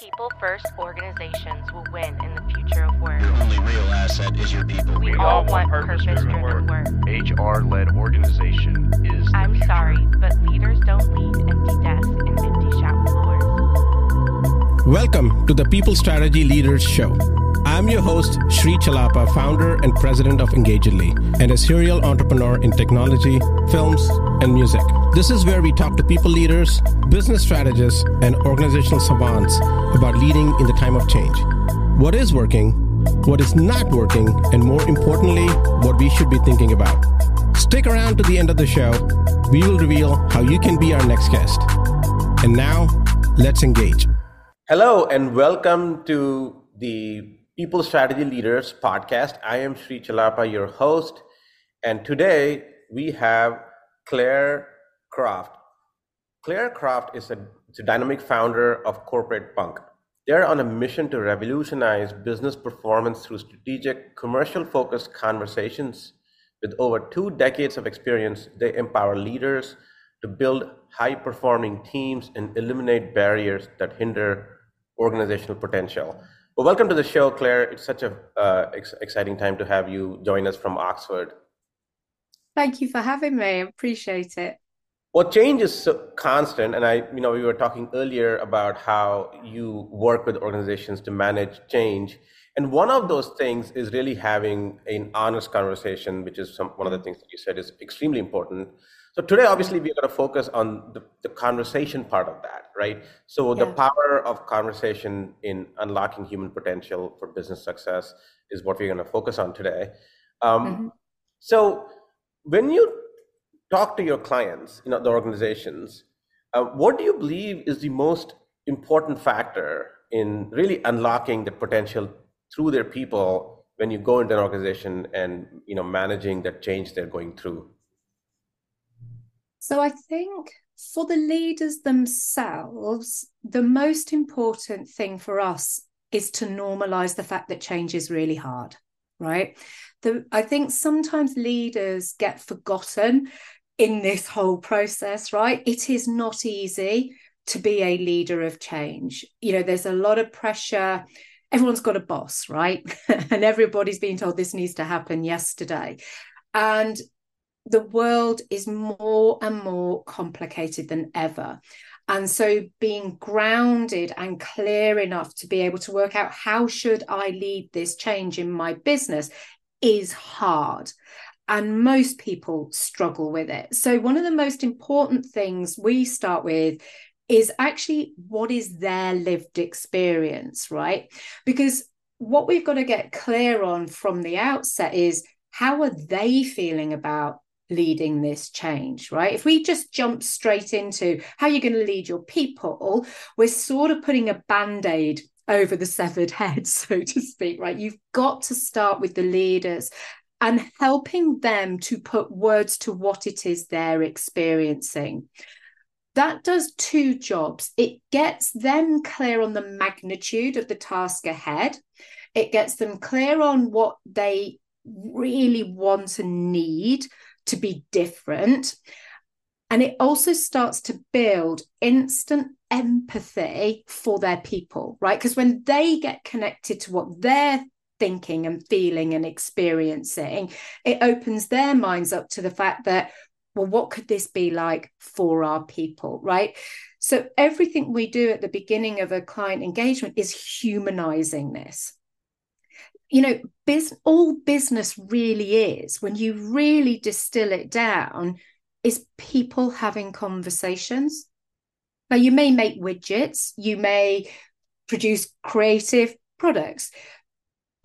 People first organizations will win in the future of work. Your only real asset is your people. We, We all all want want purpose purpose-driven driven work. HR led organization is. I'm future. sorry, but leaders don't lead empty desks and empty shop floors. Welcome to the People Strategy Leaders Show. I'm your host, Sri Chellappa, founder and president of Engagedly, and a serial entrepreneur in technology, films, and music. This is where we talk to people leaders, business strategists, and organizational savants about leading in the time of change. What is working, what is not working, and more importantly, what we should be thinking about. Stick around to the end of the show. We will reveal how you can be our next guest. And now, let's engage. Hello, and welcome to the People Strategy Leaders podcast. I am Sri Chellappa, your host, and today we have Claire Croft. Claire Croft is a, a dynamic founder of Corporate Punk. They're on a mission to revolutionize business performance through strategic, commercial focused conversations. With over two decades of experience, they empower leaders to build high performing teams and eliminate barriers that hinder organizational potential. Well, welcome to the show, Claire. It's such a uh, ex- exciting time to have you join us from Oxford. Thank you for having me. I appreciate it. Well, change is so constant, and I, you know, we were talking earlier about how you work with organizations to manage change, and one of those things is really having an honest conversation, which is some, one of the things that you said is extremely important. So today, obviously, we're going to focus on the, the conversation part of that, right? So the power of conversation in unlocking human potential for business success is what we're going to focus on today. Um, Mhm. So when you talk to your clients, you know, the organizations, uh, what do you believe is the most important factor in really unlocking the potential through their people when you go into an organization and you know managing that change they're going through? So I think for the leaders themselves, the most important thing for us is to normalize the fact that change is really hard, right? The, I think sometimes leaders get forgotten in this whole process, right? It is not easy to be a leader of change. You know, there's a lot of pressure. Everyone's got a boss, right? and everybody's being told this needs to happen yesterday. And the world is more and more complicated than ever. And so being grounded and clear enough to be able to work out how should I lead this change in my business is hard. And most people struggle with it. So one of the most important things we start with is actually what is their lived experience, right? Because what we've got to get clear on from the outset is how are they feeling about leading this change, right? If we just jump straight into how you're going to lead your people, we're sort of putting a band aid over the severed head, so to speak, right? You've got to start with the leaders and helping them to put words to what it is they're experiencing. That does two jobs. It gets them clear on the magnitude of the task ahead, it gets them clear on what they really want and need to be different. And it also starts to build instant empathy for their people, right? Because when they get connected to what they're thinking and feeling and experiencing, it opens their minds up to the fact that, well, what could this be like for our people, right? So everything we do at the beginning of a client engagement is humanizing this you know biz, all business really is when you really distill it down is people having conversations now you may make widgets you may produce creative products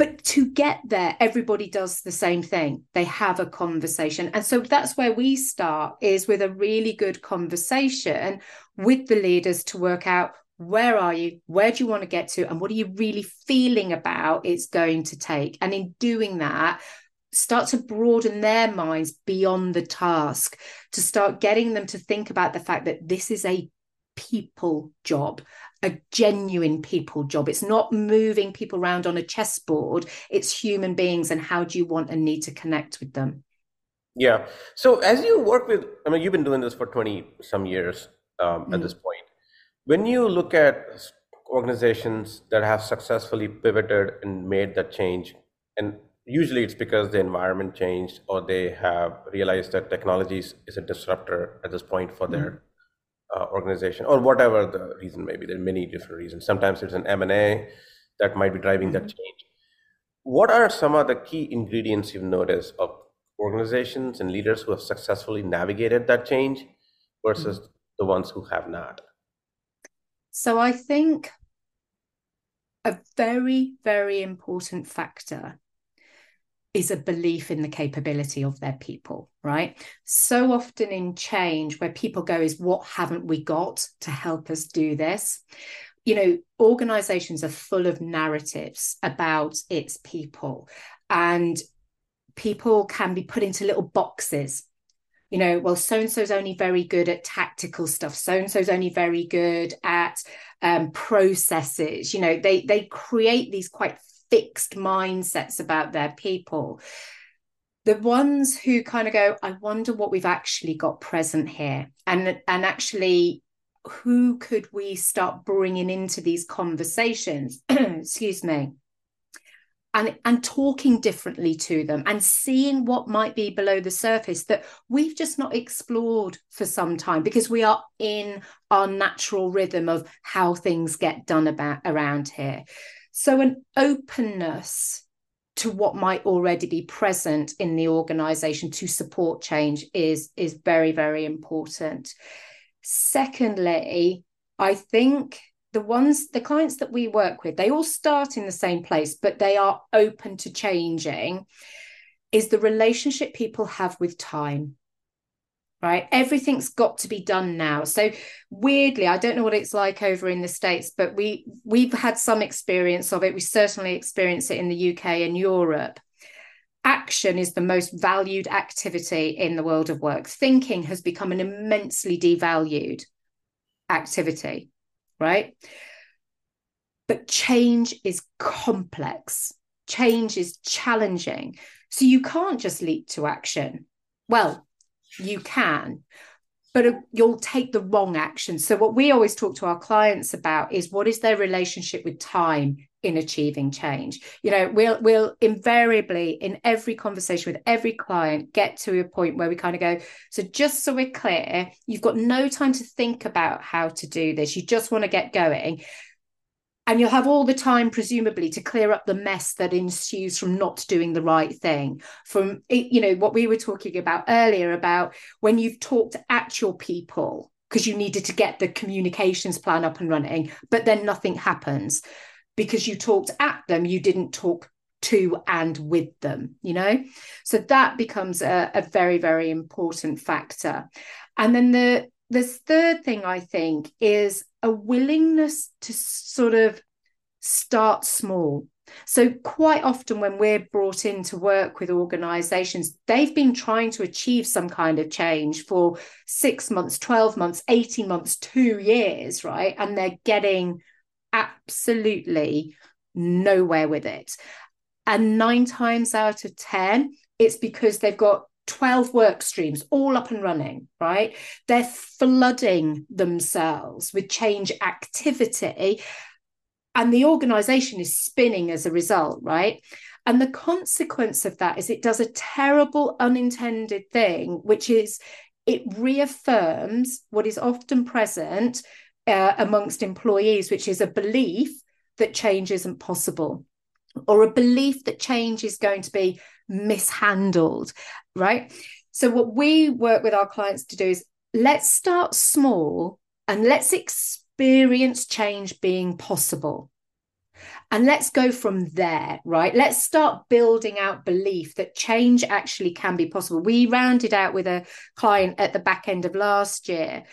but to get there everybody does the same thing. They have a conversation. And so that's where we start is with a really good conversation with the leaders to work out where are you? Where do you want to get to? And what are you really feeling about it's going to take? And in doing that start to broaden their minds beyond the task to start getting them to think about the fact that this is a people job a genuine people job it's not moving people around on a chessboard it's human beings and how do you want and need to connect with them Yeah. So as you work with, I mean, you've been doing this for 20 some years um, at Mm. this point. When you look at organizations that have successfully pivoted and made that change, and usually it's because the environment changed or they have realized that technology is, is a disruptor at this point for their uh, organization or whatever the reason may be. There are many different reasons. Sometimes it's an M&A that might be driving that change. What are some of the key ingredients you've noticed of organizations and leaders who have successfully navigated that change versus the ones who have not? So I think a very, very important factor is a belief in the capability of their people, right? So often in change, where people go, is what haven't we got to help us do this? You know, organizations are full of narratives about its people, and people can be put into little boxes. You know, well, so and so's only very good at tactical stuff. So and so's only very good at um, processes. You know, they they create these quite fixed mindsets about their people. The ones who kind of go, I wonder what we've actually got present here, and and actually, who could we start bringing into these conversations? Excuse me. And, and talking differently to them and seeing what might be below the surface that we've just not explored for some time because we are in our natural rhythm of how things get done about around here so, an openness to what might already be present in the organization to support change is, is very, very important. Secondly, I think the ones, the clients that we work with, they all start in the same place, but they are open to changing. Is the relationship people have with time right? Everything's got to be done now. So weirdly i don't know what it's like over in the states but we we've had some experience of it. We certainly experience it in the uk and europe. Action is the most valued activity in the world of work. Thinking has become an immensely devalued activity right? But change is complex. Change is challenging. So you can't just leap to action. Well you can but you'll take the wrong action. So what we always talk to our clients about is what is their relationship with time in achieving change? You know we'll we'll invariably in every conversation with every client get to a point where we kind of go so just so we're clear you've got no time to think about how to do this. You just want to get going and you'll have all the time presumably to clear up the mess that ensues from not doing the right thing. From you know what we were talking about earlier about when you've talked at your people because you needed to get the communications plan up and running but then nothing happens. Because you talked at them you didn't talk to and with them you know? So that becomes a, a very very important factor. And then the this third thing I think is a willingness to sort of start small. So, quite often, when we're brought in to work with organizations, they've been trying to achieve some kind of change for six months, 12 months, 18 months, two years, right? And they're getting absolutely nowhere with it. And nine times out of 10, it's because they've got 12 work streams all up and running, right? They're flooding themselves with change activity. And the organization is spinning as a result, right? And the consequence of that is it does a terrible unintended thing, which is it reaffirms what is often present uh, amongst employees, which is a belief that change isn't possible or a belief that change is going to be mishandled, right? So, what we work with our clients to do is let's start small and let's experience change being possible. And let's go from there, right? Let's start building out belief that change actually can be possible. We rounded out with a client at the back end of last year,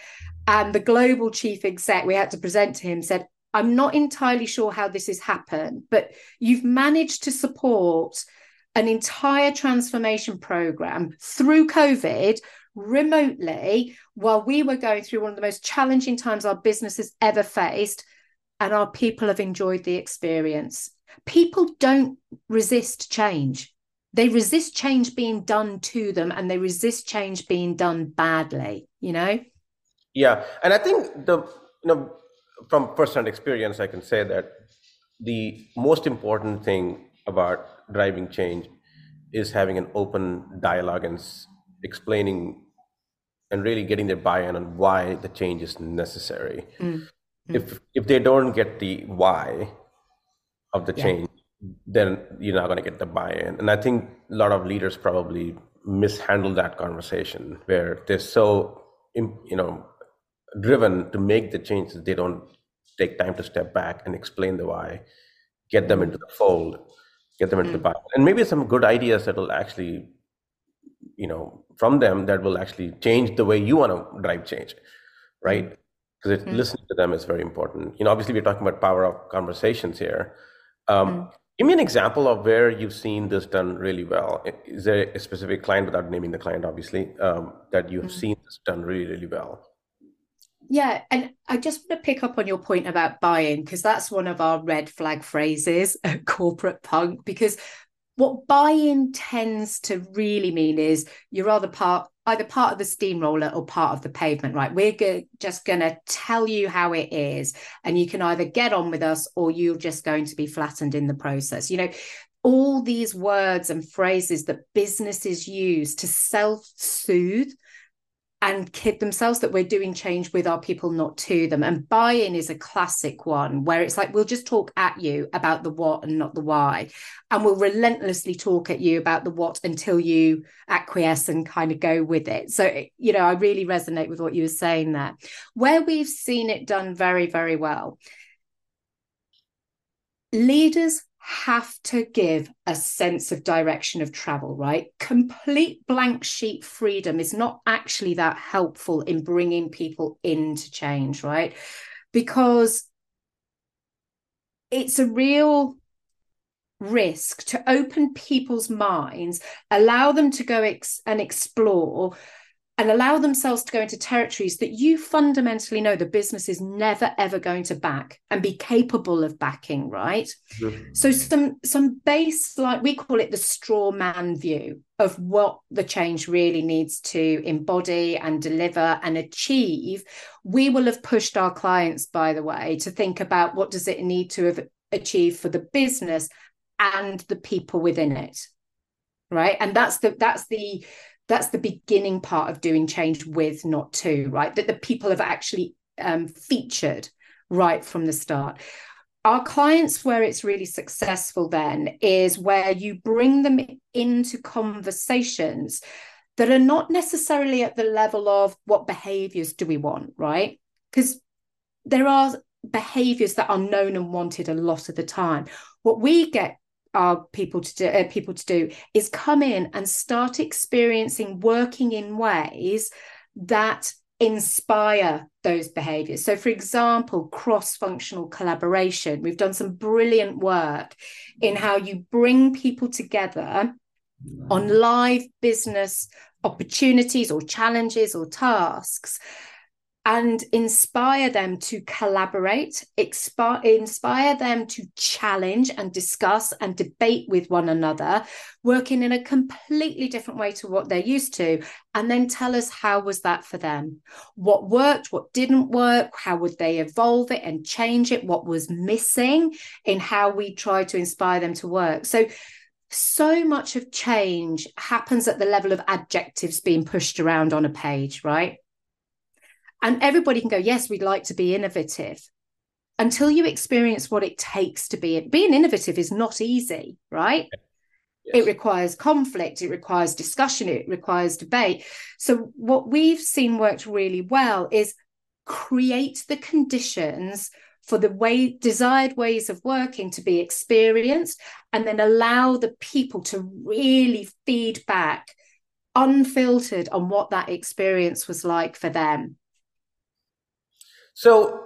and the global chief exec, we had to present to him, said, I'm not entirely sure how this has happened, but you've managed to support an entire transformation program through COVID remotely while we were going through one of the most challenging times our business has ever faced. And our people have enjoyed the experience. People don't resist change. They resist change being done to them and they resist change being done badly, you know? Yeah. And I think the, you know, from personal experience, I can say that the most important thing about driving change is having an open dialogue and explaining and really getting their buy-in on why the change is necessary. Mm. If if they don't get the why of the yeah. change, then you're not going to get the buy-in. And I think a lot of leaders probably mishandle that conversation where they're so you know driven to make the changes they don't take time to step back and explain the why get them into the fold get them into mm. the buy and maybe some good ideas that will actually you know from them that will actually change the way you want to drive change right because mm. listening to them is very important you know obviously we're talking about power of conversations here um, mm. give me an example of where you've seen this done really well is there a specific client without naming the client obviously um, that you've mm. seen this done really really well yeah, and I just want to pick up on your point about buy-in because that's one of our red flag phrases at corporate punk. Because what buy-in tends to really mean is you're either part either part of the steamroller or part of the pavement, right? We're go- just going to tell you how it is, and you can either get on with us or you're just going to be flattened in the process. You know, all these words and phrases that businesses use to self-soothe and kid themselves that we're doing change with our people, not to them. And buy in is a classic one where it's like, we'll just talk at you about the what and not the why. And we'll relentlessly talk at you about the what until you acquiesce and kind of go with it. So, you know, I really resonate with what you were saying there. Where we've seen it done very, very well, leaders have to give a sense of direction of travel, right? Complete blank sheet freedom is not actually that helpful in bringing people into change, right? Because it's a real risk to open people's minds, allow them to go ex- and explore and allow themselves to go into territories that you fundamentally know the business is never ever going to back and be capable of backing right mm-hmm. so some some base like we call it the straw man view of what the change really needs to embody and deliver and achieve we will have pushed our clients by the way to think about what does it need to have achieved for the business and the people within it right and that's the that's the that's the beginning part of doing change with not to right? That the people have actually um, featured right from the start. Our clients where it's really successful then is where you bring them into conversations that are not necessarily at the level of what behaviors do we want right? Because there are behaviors that are known and wanted a lot of the time. What we get our people to do, uh, people to do is come in and start experiencing working in ways that inspire those behaviors. So, for example, cross functional collaboration. We've done some brilliant work in how you bring people together on live business opportunities or challenges or tasks and inspire them to collaborate, inspire them to challenge and discuss and debate with one another, working in a completely different way to what they're used to, and then tell us how was that for them? What worked, what didn't work, how would they evolve it and change it, what was missing in how we try to inspire them to work. So so much of change happens at the level of adjectives being pushed around on a page, right? And everybody can go, yes, we'd like to be innovative. Until you experience what it takes to be being innovative is not easy, right? Yes. It requires conflict, it requires discussion, it requires debate. So, what we've seen worked really well is create the conditions for the way desired ways of working to be experienced and then allow the people to really feed back unfiltered on what that experience was like for them so,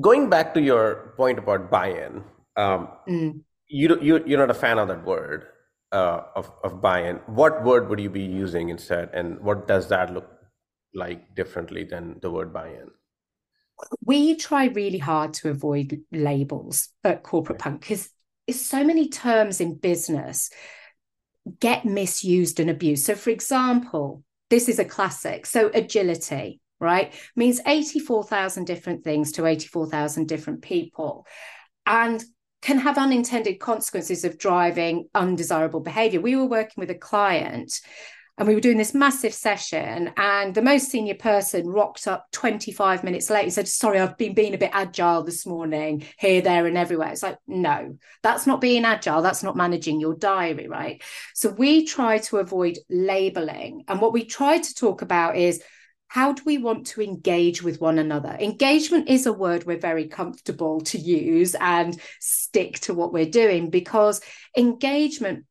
going back to your point about buy-in, um, mm. you you you're not a fan of that word uh, of of buy-in. What word would you be using instead, and what does that look like differently than the word buy-in? We try really hard to avoid labels at corporate punk because it's so many terms in business get misused and abused. So, for example, this is a classic. So, agility right? Means 84,000 different things to 84,000 different people. And can have unintended consequences of driving undesirable behavior. We were working with a client and we were doing this massive session and the most senior person rocked up 25 minutes late and said sorry i've been being a bit agile this morning here there and everywhere it's like no that's not being agile that's not managing your diary right so we try to avoid labeling and what we try to talk about is how do we want to engage with one another? Engagement is a word we're very comfortable to use and stick to what we're doing because engagement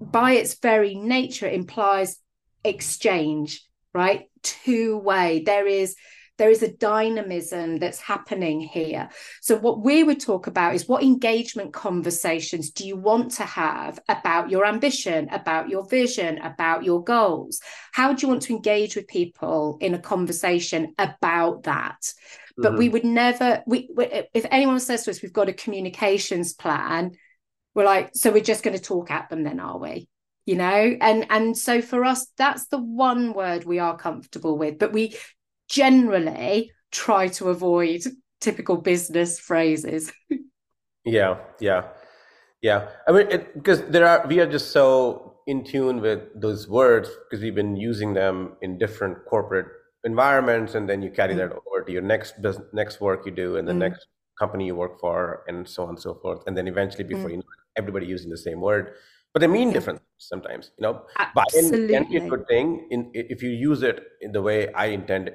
by its very nature implies exchange right two way there is there is a dynamism that's happening here. So what we would talk about is what engagement conversations do you want to have about your ambition about your vision about your goals? How do you want to engage with people in a conversation about that? But mm-hmm. we would never we if anyone says to us we've got a communications plan we're like so we're just going to talk at them then are we? You know? And and so for us that's the one word we are comfortable with but we generally try to avoid typical business phrases yeah yeah yeah i mean because there are we are just so in tune with those words because we've been using them in different corporate environments and then you carry mm. that over to your next business next work you do and the mm. next company you work for and so on and so forth and then eventually before mm. you know everybody using the same word, but they mean different sometimes. You know, Absolutely. can be a good thing in if you use it in the way I intend.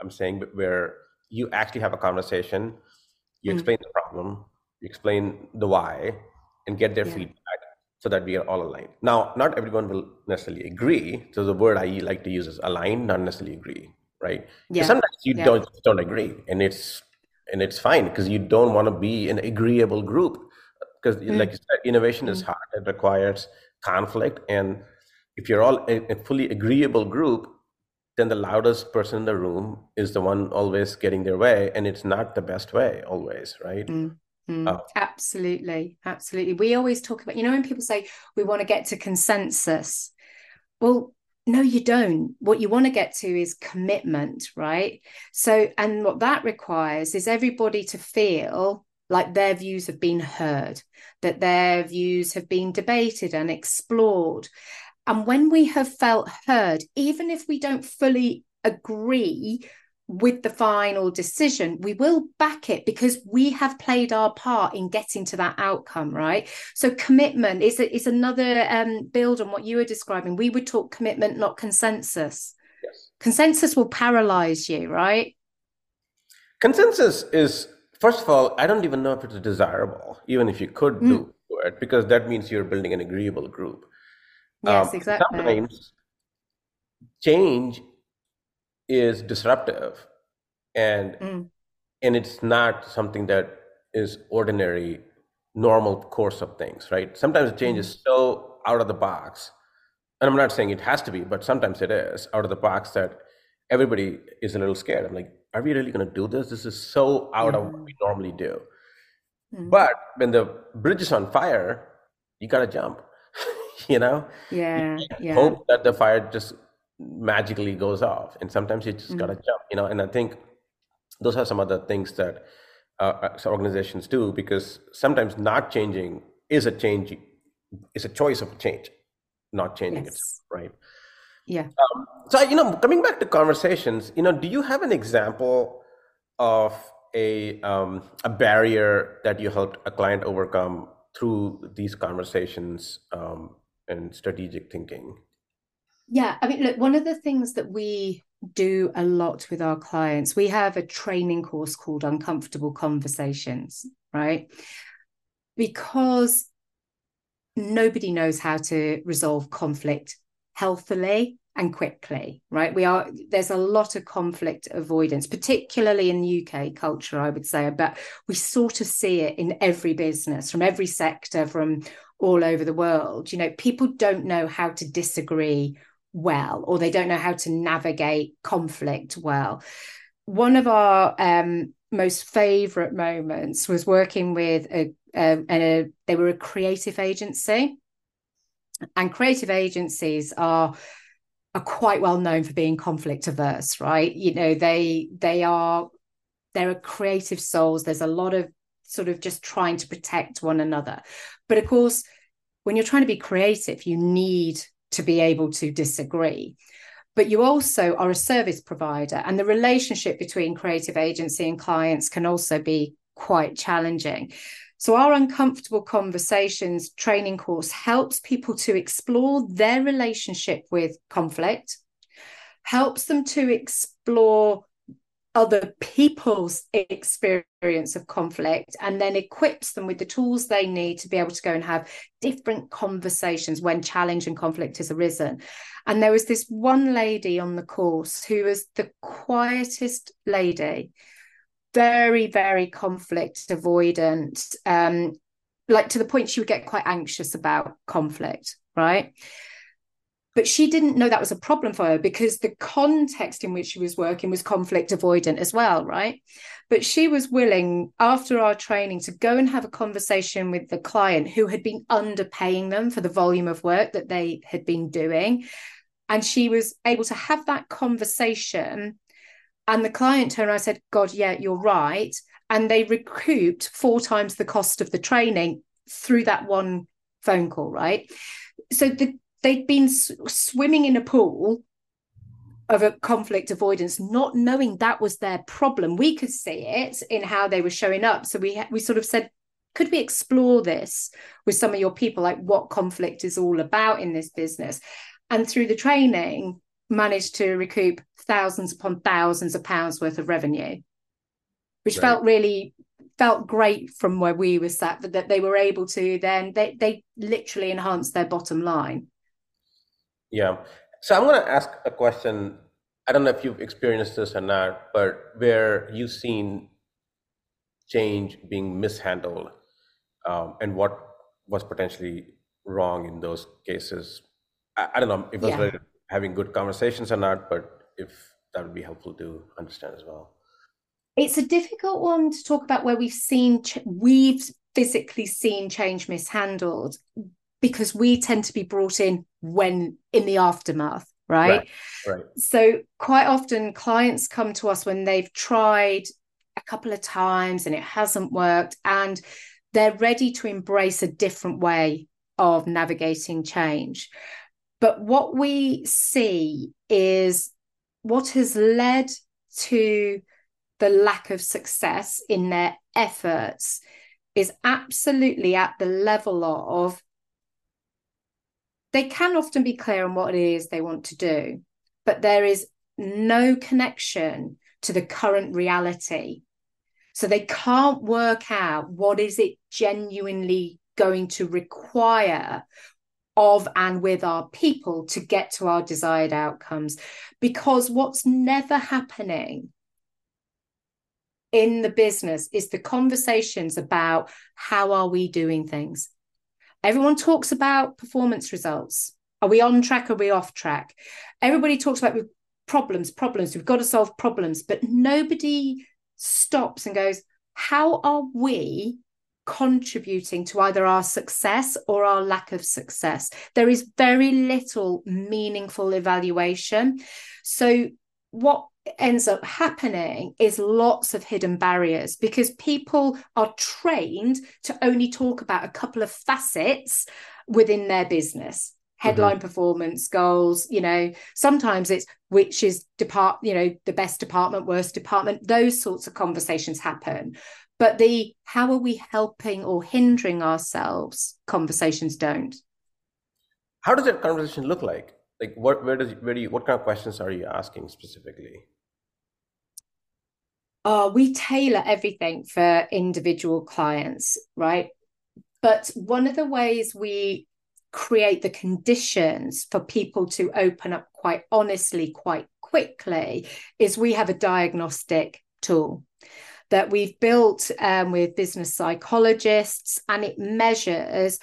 I'm saying where you actually have a conversation, you mm. explain the problem, you explain the why, and get their yeah. feedback so that we are all aligned. Now, not everyone will necessarily agree. So the word I like to use is align, not necessarily agree, right? Yeah. Sometimes you yeah. don't don't agree, and it's and it's fine because you don't want to be an agreeable group because mm. like you said innovation mm. is hard it requires conflict and if you're all a, a, fully agreeable group then the loudest person in the room is the one always getting their way and it's not the best way always right mm. Oh. Absolutely, absolutely. We always talk about, you know, when people say we want to get to consensus, well, no, you don't. What you want to get to is commitment, right? So, and what that requires is everybody to feel like their views have been heard, that their views have been debated and explored. And when we have felt heard, even if we don't fully agree with the final decision, we will back it because we have played our part in getting to that outcome, right? So commitment is is another um, build on what you were describing. We would talk commitment, not consensus. Yes. Consensus will paralyze you, right? Consensus is first of all, I don't even know if it's desirable, even if you could mm. do it, because that means you're building an agreeable group. Yes, um, exactly. Sometimes change is disruptive, and mm. and it's not something that is ordinary, normal course of things, right? Sometimes change mm. is so out of the box, and I'm not saying it has to be, but sometimes it is out of the box that everybody is a little scared. I'm like, are we really going to do this? This is so out mm. of what we normally do. Mm. But when the bridge is on fire, you got to jump, you know? Yeah. yeah. Hope that the fire just magically goes off. And sometimes you just mm. got to jump, you know? And I think those are some of the things that uh, uh organizations do because sometimes not changing is a change, is a choice of a change, not changing yes. it, right? Yeah. Um, so, you know, coming back to conversations, you know, do you have an example of a um, a barrier that you helped a client overcome through these conversations um, and strategic thinking? Yeah, I mean, look, one of the things that we do a lot with our clients, we have a training course called Uncomfortable Conversations, right? Because nobody knows how to resolve conflict healthily and quickly right? We are there's a lot of conflict avoidance particularly in uk culture i would say but we sort of see it in every business from every sector from all over the world. You know people don't know how to disagree well or they don't know how to navigate conflict well. One of our um, most favorite moments was working with a, a, a they were a creative agency. And creative agencies are are quite well known for being conflict averse, right? You know, they they are there are creative souls. There's a lot of sort of just trying to protect one another. But of course, when you're trying to be creative, you need to be able to disagree. But you also are a service provider, and the relationship between creative agency and clients can also be quite challenging. So, our uncomfortable conversations training course helps people to explore their relationship with conflict, helps them to explore other people's experience of conflict and then equips them with the tools they need to be able to go and have different conversations when challenge and conflict has arisen. And there was this one lady on the course who was the quietest lady, very, very conflict avoidant, um, like to the point she would get quite anxious about conflict, right? but she didn't know that was a problem for her because the context in which she was working was conflict avoidant as well right but she was willing after our training to go and have a conversation with the client who had been underpaying them for the volume of work that they had been doing and she was able to have that conversation and the client turned around and said god yeah you're right and they recouped four times the cost of the training through that one phone call right so the they'd been swimming in a pool of a conflict avoidance, not knowing that was their problem. We could see it in how they were showing up. So we we sort of said, could we explore this with some of your people, like what conflict is all about in this business? And through the training, managed to recoup thousands upon thousands of pounds worth of revenue, which right. felt really felt great from where we were sat that, that they were able to then they they literally enhanced their bottom line yeah. So I'm going to ask a question. I don't know if you've experienced this or not, but where you've seen change being mishandled um, and what was potentially wrong in those cases. I, I don't know if it was yeah. Having good conversations or not, but if that would be helpful to understand as well. It's a difficult one to talk about where we've seen, ch- we've physically seen change mishandled because we tend to be brought in when in the aftermath right? right right so quite often clients come to us when they've tried a couple of times and it hasn't worked and they're ready to embrace a different way of navigating change but what we see is what has led to the lack of success in their efforts is absolutely at the level of they can often be clear on what it is they want to do, but there is no connection to the current reality. So they can't work out what is it genuinely going to require of and with our people to get to our desired outcomes. Because what's never happening in the business is the conversations about how are we doing things Everyone talks about performance results. Are we on track? Are we off track? Everybody talks about problems, problems. We've got to solve problems, but nobody stops and goes, How are we contributing to either our success or our lack of success? There is very little meaningful evaluation. So, what ends up happening is lots of hidden barriers because people are trained to only talk about a couple of facets within their business headline mm-hmm. performance goals you know sometimes it's which is depart you know the best department worst department those sorts of conversations happen. But the how are we helping or hindering ourselves conversations don't. How does that conversation look like? Like what where does where do you what kind of questions are you asking specifically? Uh, we tailor everything for individual clients right? But one of the ways we create the conditions for people to open up quite honestly quite quickly is we have a diagnostic tool that we've built um, with business psychologists and it measures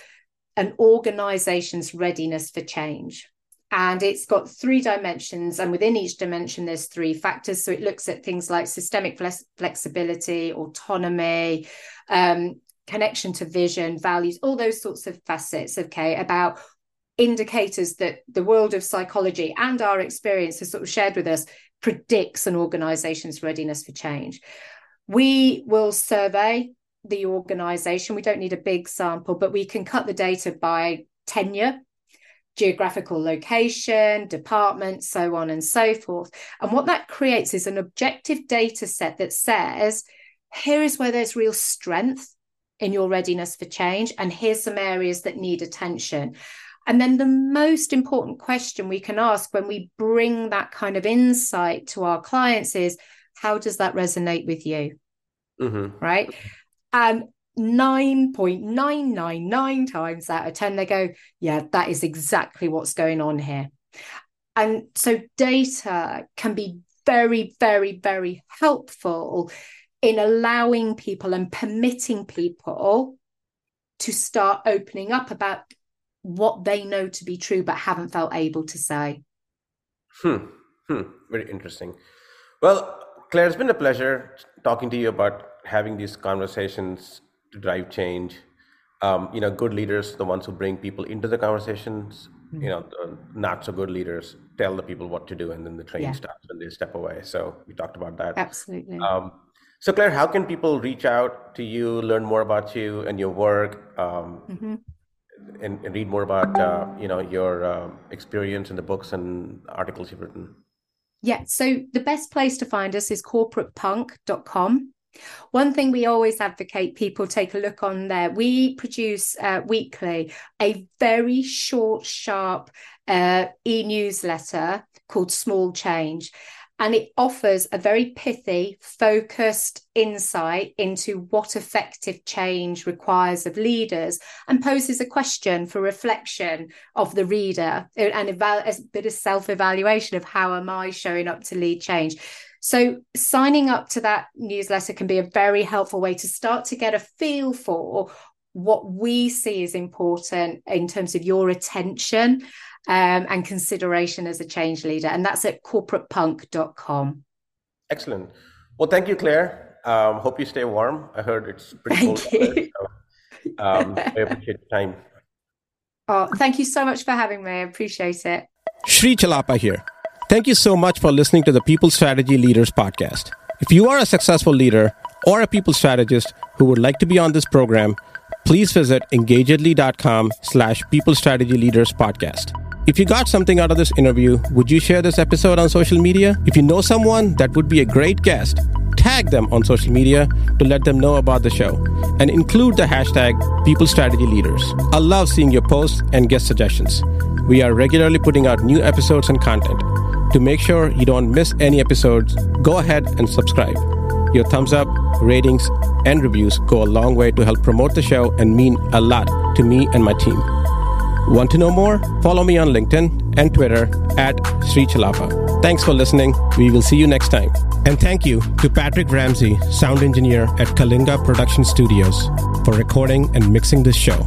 an organization's readiness for change. And it's got three dimensions and within each dimension there's three factors. So it looks at things like systemic flex- flexibility autonomy um, connection to vision values all those sorts of facets okay about indicators that the world of psychology and our experience has sort of shared with us predicts an organization's readiness for change. We will survey the organization. We don't need a big sample, but we can cut the data by tenure, geographical location, department, so on and so forth. And what that creates is an objective data set that says, here is where there's real strength in your readiness for change, and here's some areas that need attention. And then the most important question we can ask when we bring that kind of insight to our clients is how does that resonate with you? Mm-hmm. Right. And 9.999 times out of 10, they go, yeah, that is exactly what's going on here. And so data can be very, very, very helpful in allowing people and permitting people to start opening up about what they know to be true but haven't felt able to say. Hmm. Hmm. Very interesting. Well, Claire, it's been a pleasure talking to you about having these conversations to drive change. Um, you know, good leaders, the ones who bring people into the conversations. Mm-hmm. You know, not so good leaders tell the people what to do, and then the train yeah. stops and they step away. So we talked about that. Absolutely. Um, so, Claire, how can people reach out to you, learn more about you and your work? Um, mm-hmm and, and read more about uh, you know your uh, experience in the books and articles you've written? Yeah, so the best place to find us is corporatepunk.com. One thing we always advocate people take a look on there. We produce uh, weekly a very short, sharp uh, e newsletter called Small Change and it offers a very pithy, focused insight into what effective change requires of leaders and poses a question for reflection of the reader and a bit of self evaluation of how am I showing up to lead change. So, signing up to that newsletter can be a very helpful way to start to get a feel for what we see as important in terms of your attention um, and consideration as a change leader. And that's at corporatepunk.com. Excellent. Well, thank you, Claire. Um, hope you stay warm. I heard it's pretty thank cold. You. so, um, I appreciate the time. Oh, thank you so much for having me. I appreciate it. Sri Chellappa here. Thank you so much for listening to the People Strategy Leaders podcast. If you are a successful leader or a people strategist who would like to be on this program, please visit engagedly.com slash people strategy leaders podcast. If you got something out of this interview, would you share this episode on social media? If you know someone that would be a great guest, tag them on social media to let them know about the show and include the hashtag People Strategy Leaders. I love seeing your posts and guest suggestions. We are regularly putting out new episodes and content. To make sure you don't miss any episodes, go ahead and subscribe. Your thumbs up, ratings, and reviews go a long way to help promote the show and mean a lot to me and my team. Want to know more? Follow me on LinkedIn and Twitter at Sri Chellappa. Thanks for listening. We will see you next time. And thank you to Patrick Ramsey, sound engineer at Kalinga Production Studios, for recording and mixing this show.